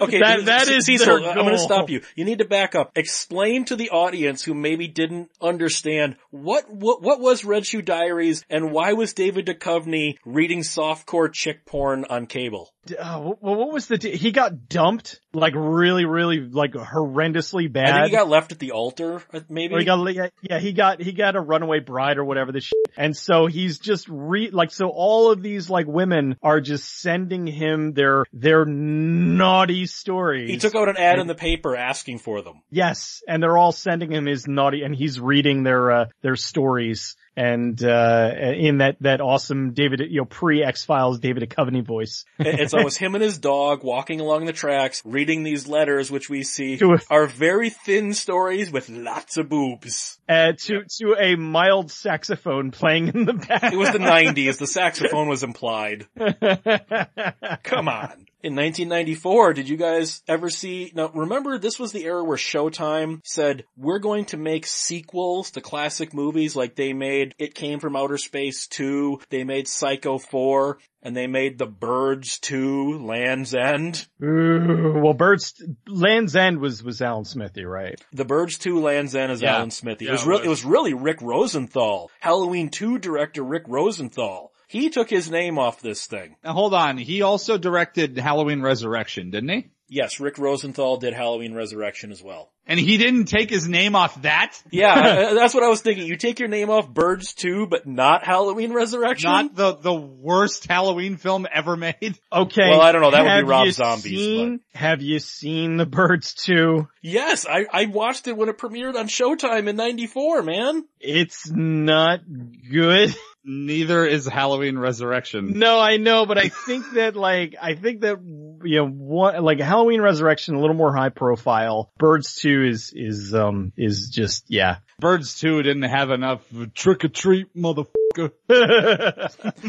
Okay, That- that is Cecil. I'm going to stop you. You need to back up. Explain to the audience who maybe didn't understand what what what was Red Shoe Diaries and why was David Duchovny reading softcore chick porn on cable? uh, well, what was the, he got dumped, like really, really, like horrendously bad. I think he got left at the altar, uh, maybe. Or he got, yeah, yeah, he got, he got a runaway bride or whatever the shit. And so he's just re, like, so all of these like women are just sending him their, their naughty stories. he took out an ad in the paper asking for them. Yes, and they're all sending him his naughty, and he's reading their uh, their stories, and uh in that that awesome David, you know, pre X Files David Duchovny voice. It- It's always him and his dog walking along the tracks, reading these letters, which we see a- are very thin stories with lots of boobs. Uh, to to a mild saxophone playing in the back. It was the 90s. The saxophone was implied. Come on. In 1994, did you guys ever see, now remember this was the era where Showtime said, we're going to make sequels to classic movies like they made It Came From Outer Space 2, they made Psycho 4, and they made The Birds 2, Land's End. Ooh, well, Birds Land's End was was Alan Smithee, right? The Birds 2 Land's End is Yeah. Alan Smithee. Yeah, it was it real, was. it was really Rick Rosenthal. Halloween 2 director Rick Rosenthal. He took his name off this thing. Now hold on. He also directed Halloween Resurrection, didn't he? Yes, Rick Rosenthal did Halloween Resurrection as well. And he didn't take his name off that? Yeah, that's what I was thinking. You take your name off Birds 2, but not Halloween Resurrection? Not the, the worst Halloween film ever made? Okay. Well, I don't know. That would be have Rob you Zombie's, Seen, Have you seen the birds 2? Yes, I, I watched it when it premiered on Showtime in 94, man. It's not good. Neither is Halloween Resurrection. No, I know, but I think that like, I think that, you know, what, like Halloween Resurrection, a little more high profile. Birds 2 is, is, um, is just, yeah. Birds 2 didn't have enough trick or treat motherfucker.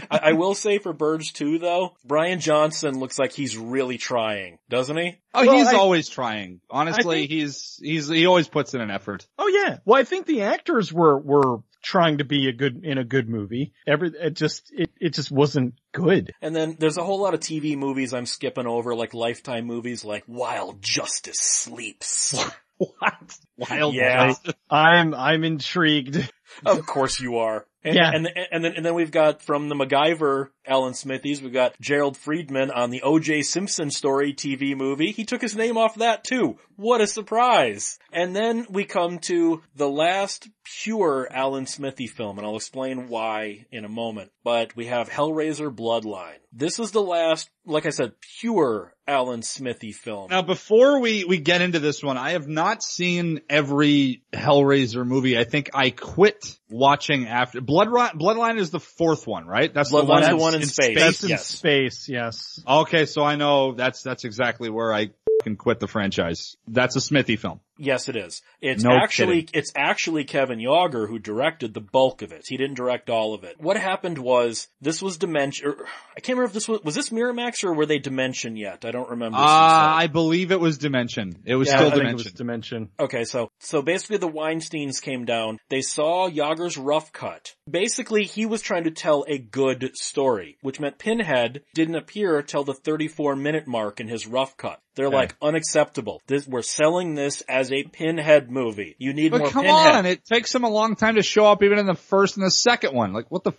I, I will say for Birds 2 though, Brian Johnson looks like he's really trying, doesn't he? Oh, Well, he's I- always trying. Honestly, think- he's, he's, he always puts in an effort. oh yeah. Well, I think the actors were, were trying to be a good, in a good movie. Every, it just, it, it just wasn't good. And then there's a whole lot of TV movies I'm skipping over, like Lifetime movies like While Justice Sleeps. What? Wild Yeah. I'm, I'm intrigued. Of course you are. And, Yeah. And, and then, and then we've got from the MacGyver Alan Smithees, we've got Jerrold Freedman on the O.J. Simpson story TV movie. He took his name off that too. What a surprise. And then we come to the last pure Alan Smithee film, and I'll explain why in a moment. But we have Hellraiser Bloodline. This is the last, like I said, pure Alan Smithee film. Now, before we, we get into this one, I have not seen every Hellraiser movie. I think I quit watching after Bloodline. Bloodline is the fourth one, right? That's the Bloodline's one, the that's one in space. That's in yes. space, yes. Okay, so I know that's that's exactly where I can quit the franchise. That's a Smithee film. Yes, it is. It's No actually, kidding. it's actually Kevin Yagher who directed the bulk of it. He didn't direct all of it. What happened was, this was Dimension, or, I can't remember if this was, was this Miramax or were they Dimension yet? I don't remember. Uh, I believe it was Dimension. It was Yeah, still I think it Dimension. was Dimension. Okay, so, so basically the Weinsteins came down, they saw Yagher's rough cut. Basically, he was trying to tell a good story, which meant Pinhead didn't appear till the 34 minute mark in his rough cut. They're Okay. like, unacceptable. This, we're selling this as a Pinhead movie. You need but more come Pinhead. on, it takes him a long time to show up even in the first and the second one. Like what the f-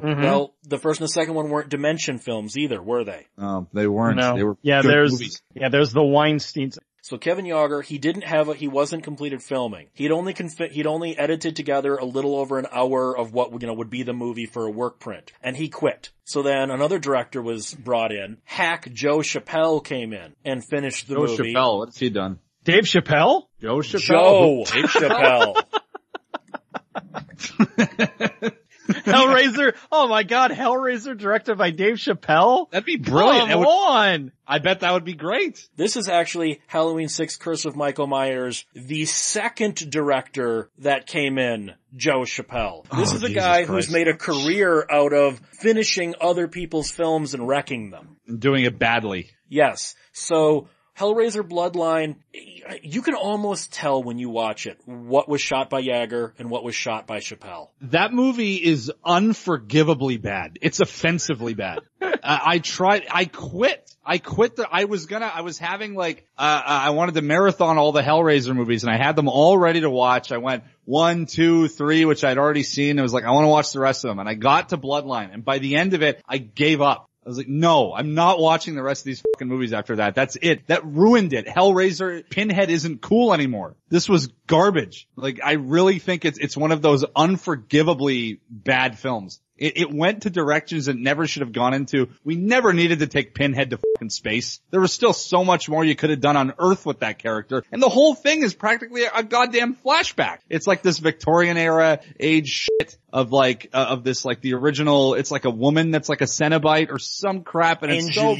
Mhm. Well, the first and the second one weren't Dimension films either, were they? Oh, they weren't. no. They were yeah, there's, movies. yeah, there's the Weinsteins. So Kevin Yagher, he didn't have a, he wasn't completed filming. He'd only confi- he'd only edited together a little over an hour of what, you know, would be the movie for a work print. And he quit. So then another director was brought in. Hack Joe Chappelle came in and finished the Joe movie. Chappelle, what's he done? Dave Chappelle? Joe Chappelle. Joe Chappelle. Hellraiser. oh my god, Hellraiser directed by Dave Chappelle? That'd be brilliant. Come would- on! I bet that would be great. This is actually Halloween 6 Curse of Michael Myers, the second director that came in, Joe Chappelle. Oh, this Oh, is a Jesus guy Christ. who's made a career out of finishing other people's films and wrecking them. Doing it badly. Yes. So, Hellraiser Bloodline, you can almost tell when you watch it what was shot by Jagger and what was shot by Chappelle. That movie is unforgivably bad. It's offensively bad. I, I tried, I quit. I quit the, I was gonna, I was having like, uh, I wanted to marathon all the Hellraiser movies and I had them all ready to watch. I went one, two, three, which I'd already seen. It was like, I want to watch the rest of them. And I got to Bloodline and by the end of it, I gave up. I was like, no, I'm not watching the rest of these fucking movies after that. That's it. That ruined it. Hellraiser, Pinhead isn't cool anymore. This was garbage. Like, I really think it's, it's one of those unforgivably bad films. It, it went to directions it never should have gone into. We never needed to take Pinhead to fucking space. There was still so much more you could have done on Earth with that character. And the whole thing is practically a, goddamn flashback. It's like this Victorian era age shit of like, uh, of this like the original, it's like a woman that's like a Cenobite or some crap and it's so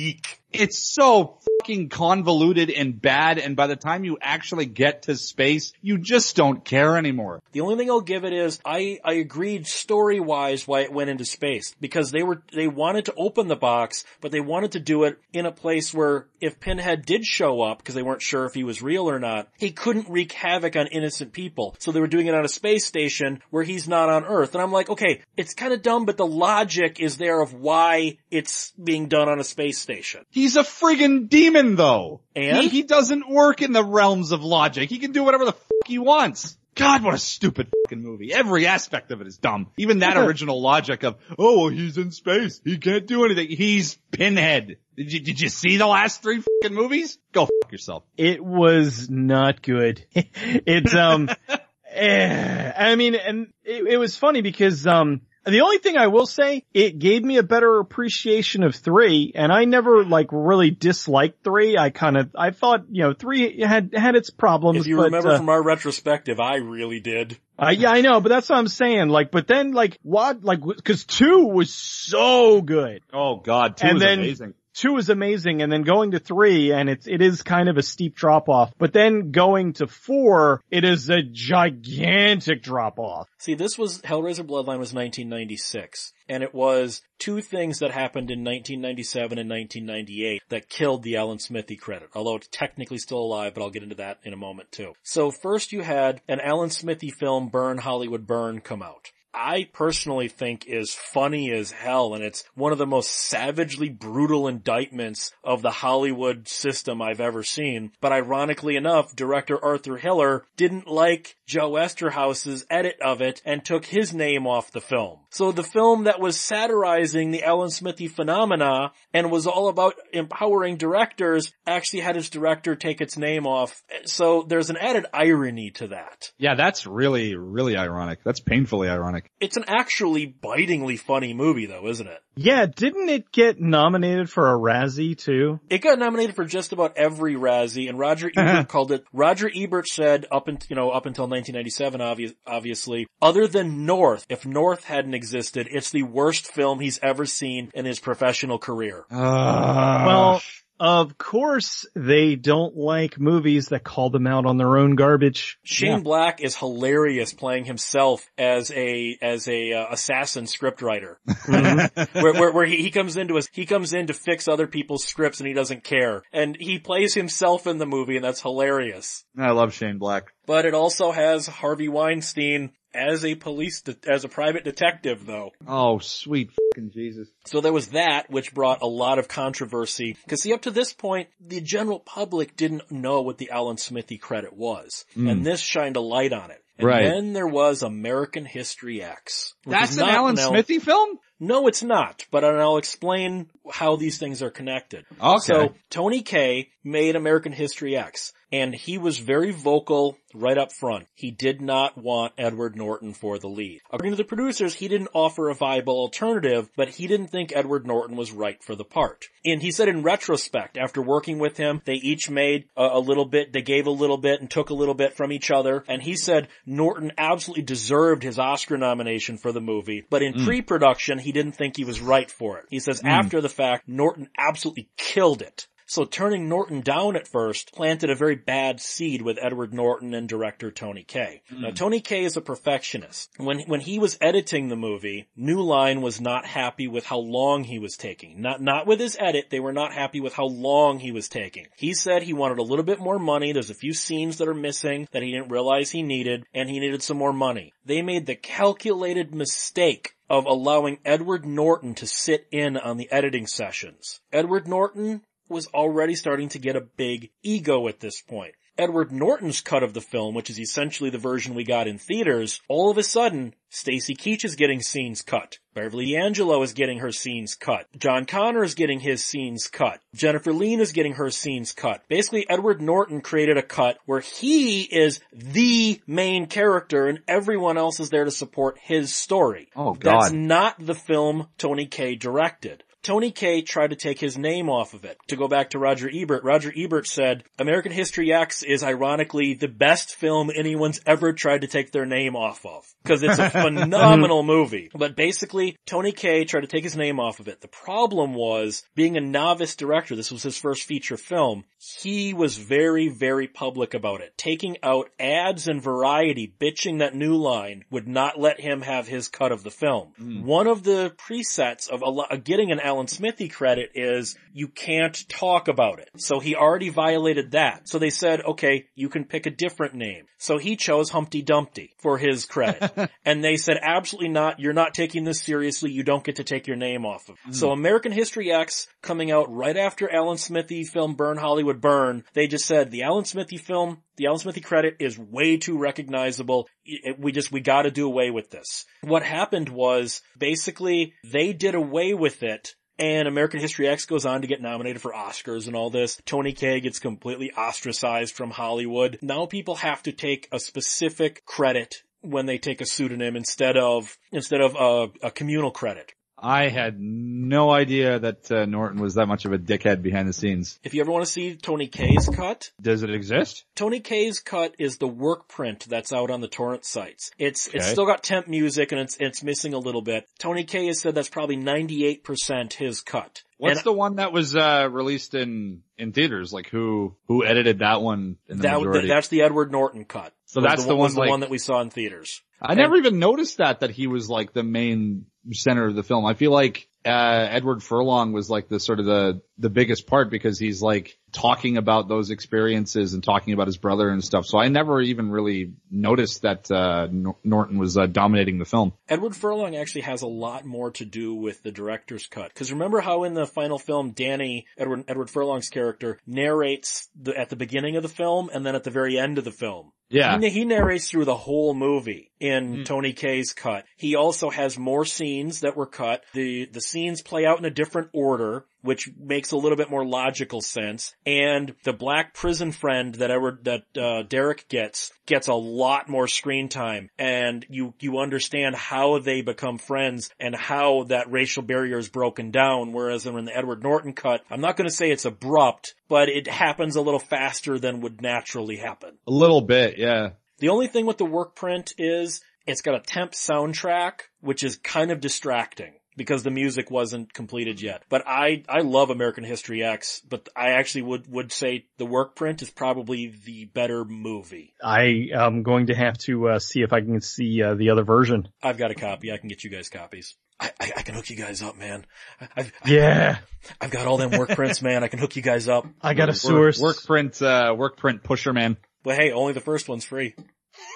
it's so fucking convoluted and bad and by the time you actually get to space, you just don't care anymore. The only thing I'll give it is I, I agreed story wise why it went into space because they were they wanted to open the box, but they wanted to do it in a place where if Pinhead did show up because they weren't sure if he was real or not, he couldn't wreak havoc on innocent people. So they were doing it on a space station where he's not on Earth. And I'm like, okay, it's kind of dumb, but the logic is there of why it's being done on a space station. He's a friggin' demon though. And? He, he doesn't work in the realms of logic. He can do whatever the fuck he wants. God, what a stupid fucking movie. Every aspect of it is dumb. Even that original logic of, oh, well, he's in space. He can't do anything. He's Pinhead. Did you, did you see the last three fucking movies? Go fuck yourself. It was not good. it's, um, eh, I mean, and it, it was funny because, um, the only thing I will say, it gave me a better appreciation of three, and I never like really disliked three. I kind of, I thought, you know, three had, had its problems. If you but, remember uh, from our retrospective, I really did. uh, yeah, I know, but that's what I'm saying. Like, but then like, what, like, cause two was so good. Oh God, two And was then- amazing. Two is amazing, and then going to three, and it's, it is kind of a steep drop off. But then going to four, it is a gigantic drop off. See, this was, Hellraiser Bloodline was 1996, and it was two things that happened in 1997 and 1998 that killed the Alan Smithee credit, although it's technically still alive, but I'll get into that in a moment too. So first you had an Alan Smithee film, Burn Hollywood Burn, come out. I personally think is funny as hell and it's one of the most savagely brutal indictments of the Hollywood system I've ever seen. But ironically enough, director Arthur Hiller didn't like Joe Eszterhas's edit of it and took his name off the film. So the film that was satirizing the Alan Smithee phenomena and was all about empowering directors actually had its director take its name off. So there's an added irony to that. Yeah, that's really, really ironic. That's painfully ironic. It's an actually bitingly funny movie though, isn't it? Yeah, didn't it get nominated for a Razzie too? It got nominated for just about every Razzie, and Roger Ebert called it. Roger Ebert said up until you know up until 1997, obvious, obviously, other than North, if North hadn't existed, it's the worst film he's ever seen in his professional career. Well, of course they don't like movies that call them out on their own garbage. Shane Black is hilarious playing himself as a as a uh, assassin scriptwriter, where, where where he, he comes into his he comes in to fix other people's scripts and he doesn't care, and he plays himself in the movie, and that's hilarious. I love Shane Black. But it also has Harvey Weinstein as a police, de- as a private detective though. Oh, sweet fucking Jesus. So there was that, which brought a lot of controversy. Cause see, up to this point, the general public didn't know what the Alan Smithee credit was. Hmm. And this shined a light on it. And Right. then there was American History X. That's an Alan Al- Smithee film? No, it's not, but I'll explain how these things are connected. Okay. So Tony Kaye made American History X and he was very vocal right up front. He did not want Edward Norton for the lead. According to the producers, he didn't offer a viable alternative, but he didn't think Edward Norton was right for the part. And he said in retrospect, after working with him, they each made a, a little bit, they gave a little bit and took a little bit from each other. And he said Norton absolutely deserved his Oscar nomination for the movie, but in mm. pre-production, he didn't think he was right for it. He says mm. after the fact, Norton absolutely killed it. So turning Norton down at first planted a very bad seed with Edward Norton and director Tony Kaye. Now hmm. Tony Kaye is a perfectionist. When when he was editing the movie, New Line was not happy with how long he was taking. Not not with his edit, they were not happy with how long he was taking. He said he wanted a little bit more money. There's a few scenes that are missing that he didn't realize he needed, and he needed some more money. They made the calculated mistake of allowing Edward Norton to sit in on the editing sessions. Edward Norton was already starting to get a big ego at this point. Edward Norton's cut of the film, which is essentially the version we got in theaters, all of a sudden, Stacy Keach is getting scenes cut. Beverly D'Angelo is getting her scenes cut. John Connor is getting his scenes cut. Jennifer Lien is getting her scenes cut. Basically, Edward Norton created a cut where he is the main character and everyone else is there to support his story. Oh, god. That's not the film Tony Kaye directed. Tony Kaye tried to take his name off of it. To go back to Roger Ebert, Roger Ebert said, American History X is ironically the best film anyone's ever tried to take their name off of. Cause it's a phenomenal movie. But basically, Tony Kaye tried to take his name off of it. The problem was, being a novice director, this was his first feature film, he was very, very public about it. Taking out ads and variety, bitching that new line would not let him have his cut of the film. Hmm. One of the presets of a getting an Alan Smithee credit is you can't talk about it. So he already violated that. So they said, okay, you can pick a different name. So he chose Humpty Dumpty for his credit. and they said, absolutely not. You're not taking this seriously. You don't get to take your name off of it. So hmm. American History X coming out right after Alan Smithee film Burn Hollywood burn. They just said the Alan Smithee film, the Alan Smithee credit is way too recognizable. It- we just, we gotta do away with this. What happened was basically they did away with it and American History X goes on to get nominated for Oscars and all this. Tony Kaye gets completely ostracized from Hollywood. Now people have to take a specific credit when they take a pseudonym instead of, instead of a, a communal credit. I had no idea that uh, Norton was that much of a dickhead behind the scenes. If you ever want to see Tony Kaye's cut, Does it exist? Tony Kaye's cut is the work print that's out on the torrent sites. It's it's still got temp music and it's it's missing a little bit. Tony Kaye has said that's probably 98% his cut. What's And the one that was uh, released in in theaters? Like who who edited that one in the that, majority? that's the Edward Norton cut. So that's the, the one, the one that we saw in theaters. I never even noticed that that he was like the main center of the film. I feel like uh Edward Furlong was like the sort of the the biggest part because he's like talking about those experiences and talking about his brother and stuff. So I never even really noticed that uh Norton was uh, dominating the film. Edward Furlong actually has a lot more to do with the director's cut. Cause remember how in the final film, Danny, Edward, Edward Furlong's character, narrates the, at the beginning of the film and then at the very end of the film. Yeah. He, he narrates through the whole movie in Mm. Tony Kaye's cut. He also has more scenes that were cut. The, the scenes play out in a different order, which makes a little bit more logical sense. And the black prison friend that Edward, that, uh, Derek gets, gets a lot more screen time. And you, you understand how they become friends and how that racial barrier is broken down. Whereas in the Edward Norton cut, I'm not going to say it's abrupt, but it happens a little faster than would naturally happen. A little bit, yeah. The only thing with the work print is it's got a temp soundtrack, which is kind of distracting because the music wasn't completed yet. But I, I love American History X, but I actually would, would say the work print is probably the better movie. I am going to have to uh, see if I can see uh, the other version. I've got a copy. I can get you guys copies. I, I, I can hook you guys up, man. I, I've, Yeah, I've got all them work prints, man. I can hook you guys up. I got a Work- source. Work print, uh, work print pusher man. But hey, only the first one's free.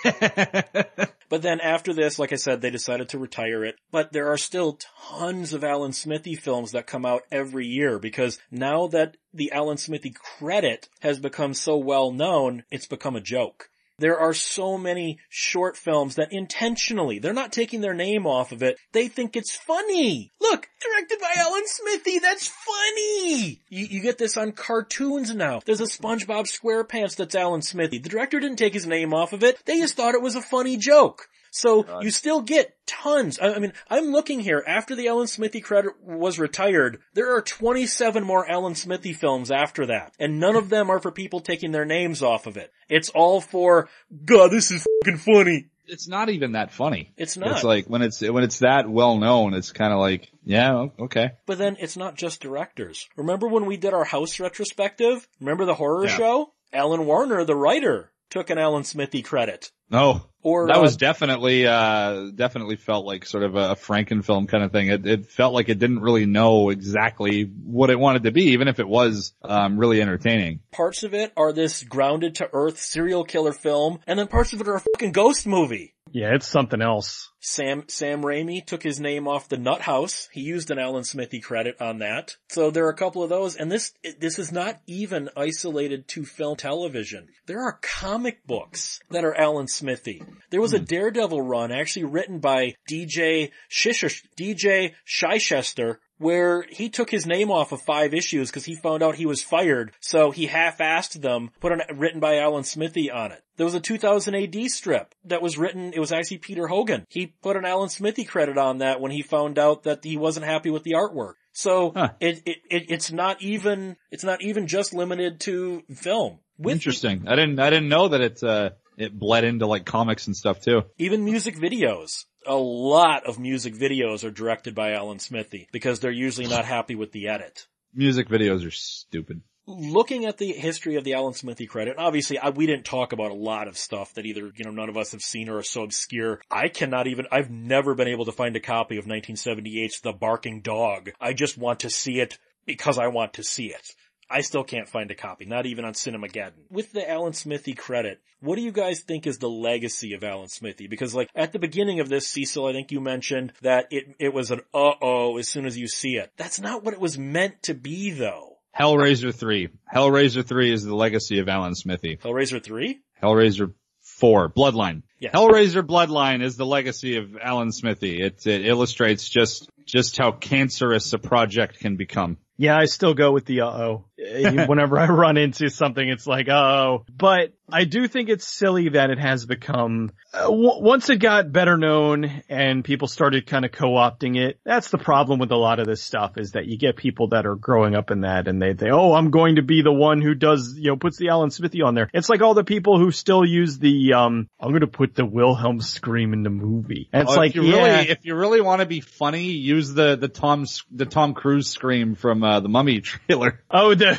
But then after this, like I said, they decided to retire it. But there are still tons of Alan Smithee films that come out every year because now that the Alan Smithee credit has become so well known, it's become a joke. There are so many short films that intentionally, they're not taking their name off of it. They think it's funny. Look, directed by Alan Smithee. That's funny. You, you get this on cartoons now. There's a SpongeBob SquarePants that's Alan Smithee. The director didn't take his name off of it. They just thought it was a funny joke. So oh you still get tons. I I mean, I'm looking here after the Alan Smithee credit was retired. There are 27 more Alan Smithee films after that, and none of them are for people taking their names off of it. It's all for God. This is fucking funny. It's not even that funny. It's not. It's like when it's when it's that well known, it's kind of like, yeah, okay. But then it's not just directors. Remember when we did our house retrospective? Remember the horror Yeah. show? Allyn Warner, the writer, took an Alan Smithee credit. No, Or that uh, was definitely uh definitely felt like sort of a Frankenfilm kind of thing. It, it felt like it didn't really know exactly what it wanted to be, even if it was um really entertaining. parts of it are this grounded to earth serial killer film, and then parts of it are a fucking ghost movie. Yeah, it's something else. Sam, Sam Raimi took his name off the Nut House. He used an Alan Smithee credit on that. So there are a couple of those, and this, this is not even isolated to film television. There are comic books that are Alan Smithee. There was a hmm. Daredevil run actually written by DJ Shishish, DJ Chichester, where he took his name off of five issues because he found out he was fired, so he half-assed them, put an written by Alan Smithee on it. There was a 2000 AD strip that was written, it was actually Peter Hogan. He put an Alan Smithee credit on that when he found out that he wasn't happy with the artwork. So Huh. it, it, it, it's not even, it's not even just limited to film. With Interesting. I didn't I didn't know that it's, uh it bled into like comics and stuff too. even music videos. A lot of music videos are directed by Alan Smithee because they're usually not happy with the edit. Music videos are stupid. looking at the history of the Alan Smithee credit, obviously I, we didn't talk about a lot of stuff that either, you know, none of us have seen or are so obscure. I cannot even, I've never been able to find a copy of 1978's The Barking Dog. I just want to see it because I want to see it. I still can't find a copy, not even on Cinemageddon. With the Alan Smithee credit, what do you guys think is the legacy of Alan Smithee? Because like at the beginning of this, Cecil, I think you mentioned that it, it was an uh-oh as soon as you see it. That's not what it was meant to be though. Hellraiser 3. Hellraiser 3 is the legacy of Alan Smithee. Hellraiser 3? Hellraiser 4, Bloodline. Yes. Hellraiser Bloodline is the legacy of Alan Smithee. It, it illustrates just, just how cancerous a project can become. Yeah, I still go with the uh-oh. Whenever I run into something, it's like, uh-oh. But I do think it's silly that it has become, uh, w- once it got better known and people started kind of co-opting it, that's the problem with a lot of this stuff is that you get people that are growing up in that and they think, oh, I'm going to be the one who does, you know, puts the Alan Smithee on there. It's like all the people who still use the, um, I'm going to put the Wilhelm scream in the movie. And it's Oh, like, if you yeah. really, if you really want to be funny, use the, the Tom, the Tom Cruise scream from, uh, the Mummy trailer. oh, the,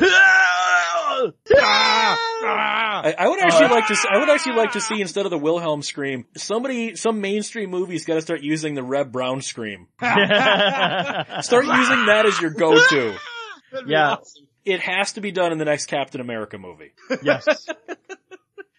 I, I would actually like to. See, I would actually like to see instead of the Wilhelm scream, somebody, some mainstream movies got to start using the Reb Brown scream. Start using that as your go-to. yeah, It has to be done in the next Captain America movie. yes.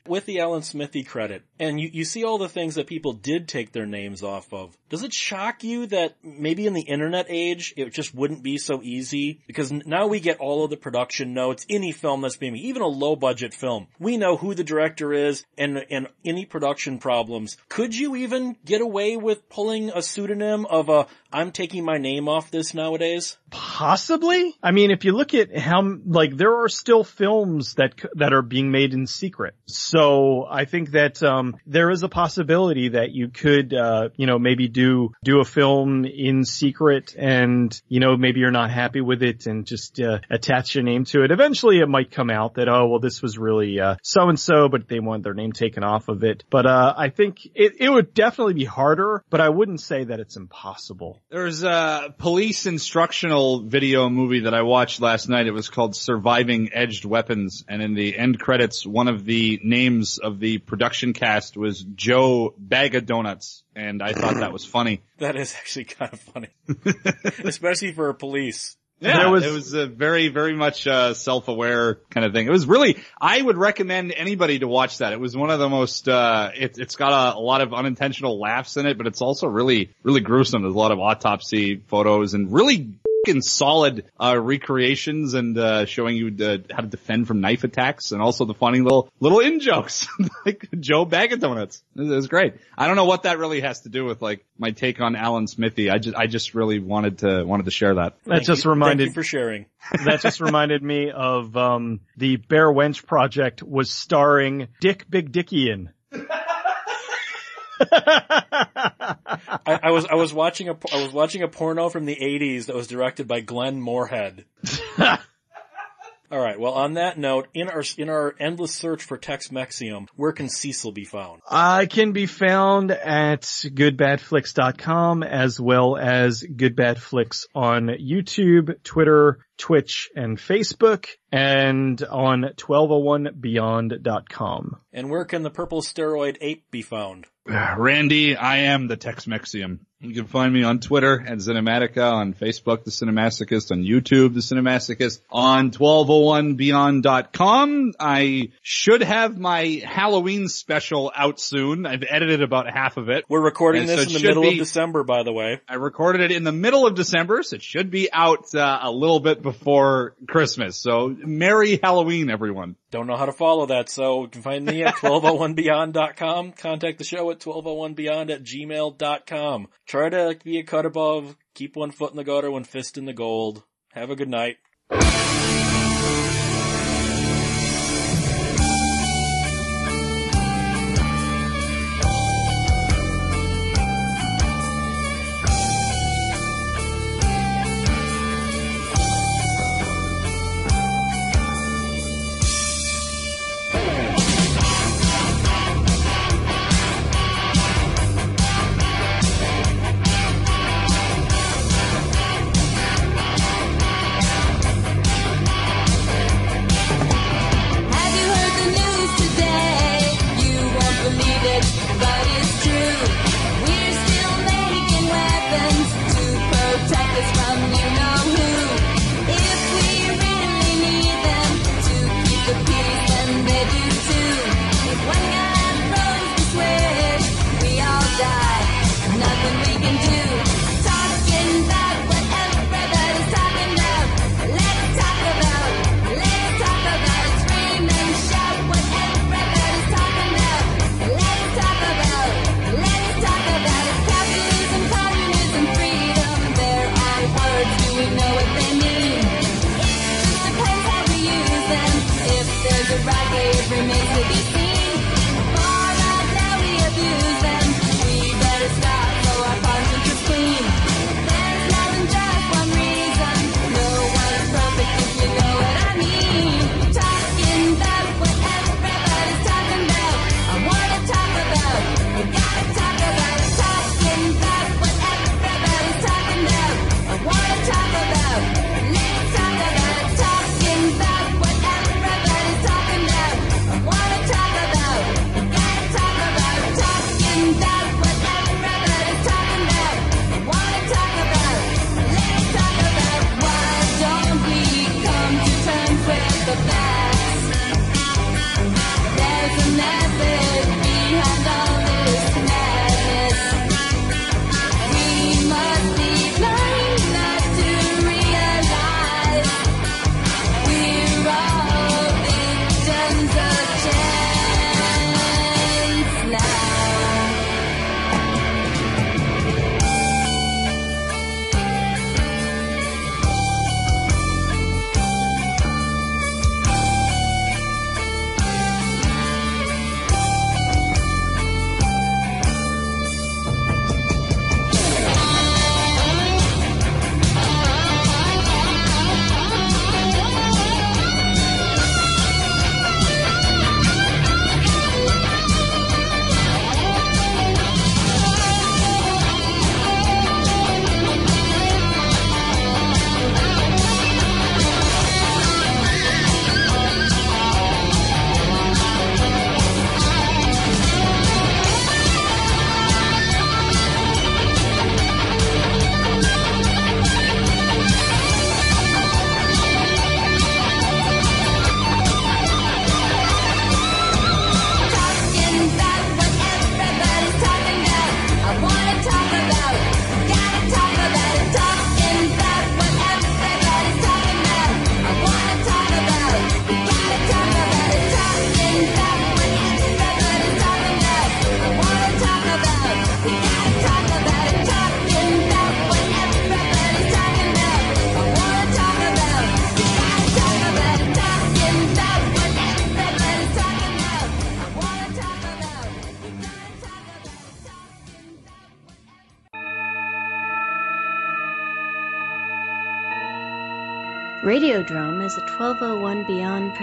With the Alan Smithee credit, and you, you see all the things that people did take their names off of. Does it shock you that maybe in the internet age, it just wouldn't be so easy? Because now we get all of the production notes, any film that's being, even a low budget film. We know who the director is and, and any production problems. Could you even get away with pulling a pseudonym of a, I'm taking my name off this nowadays? Possibly. I mean, if you look at how, like, there are still films that, that are being made in secret. So I think that, um, there is a possibility that you could, uh, you know, maybe do, do a film in secret and, you know, maybe you're not happy with it and just, uh, attach your name to it. Eventually it might come out that, oh, well, this was really, uh, so and so, but they want their name taken off of it. But, uh, I think it, it would definitely be harder, but I wouldn't say that it's impossible. There's a police instructional video movie that I watched last night. It was called Surviving Edged Weapons. And in the end credits, one of the names of the production cast was Joe Bag of Donuts. And I thought that was funny. That is actually kind of funny. Especially for police. Yeah, There was- it was a very, very much uh, self-aware kind of thing. It was really, I would recommend anybody to watch that. It was one of the most, uh, it, it's got a, a lot of unintentional laughs in it, but it's also really, really gruesome. There's a lot of autopsy photos and really fucking solid uh, recreations and uh, showing you uh, how to defend from knife attacks and also the funny little little in jokes like Joe Bag of Donuts. It was great. I don't know what that really has to do with like my take on Alan Smithee. I just I just really wanted to wanted to share that. That Thank just you- reminded Thank you for sharing. that just reminded me of um the Bear Wench project was starring Dick Big Dickian. I, I was I was watching a I was watching a porno from the '80s that was directed by Glenn Moorhead. All right. Well, on that note, in our in our endless search for Tex Mexium, where can Cecil be found? I can be found at goodbadflix.com as well as goodbadflix on YouTube, Twitter, Twitch, and Facebook, and on 1201beyond.com. And where can the purple steroid ape be found? Randy, I am the Tex-Mexium. You can find me on Twitter at Cinematica, on Facebook, The Cinemasochist, on YouTube, The Cinemasochist, on 1201beyond.com. I should have my Halloween special out soon. I've edited about half of it. We're recording And this so in the should middle of December, by the way. I recorded it in the middle of December, so it should be out uh, a little bit before Christmas. So Merry Halloween, everyone. Don't know how to follow that, so you can find me at 1201beyond.com. Contact the show at 1201beyond at gmail.com. Try to be a cut above, keep one foot in the gutter, one fist in the gold. Have a good night.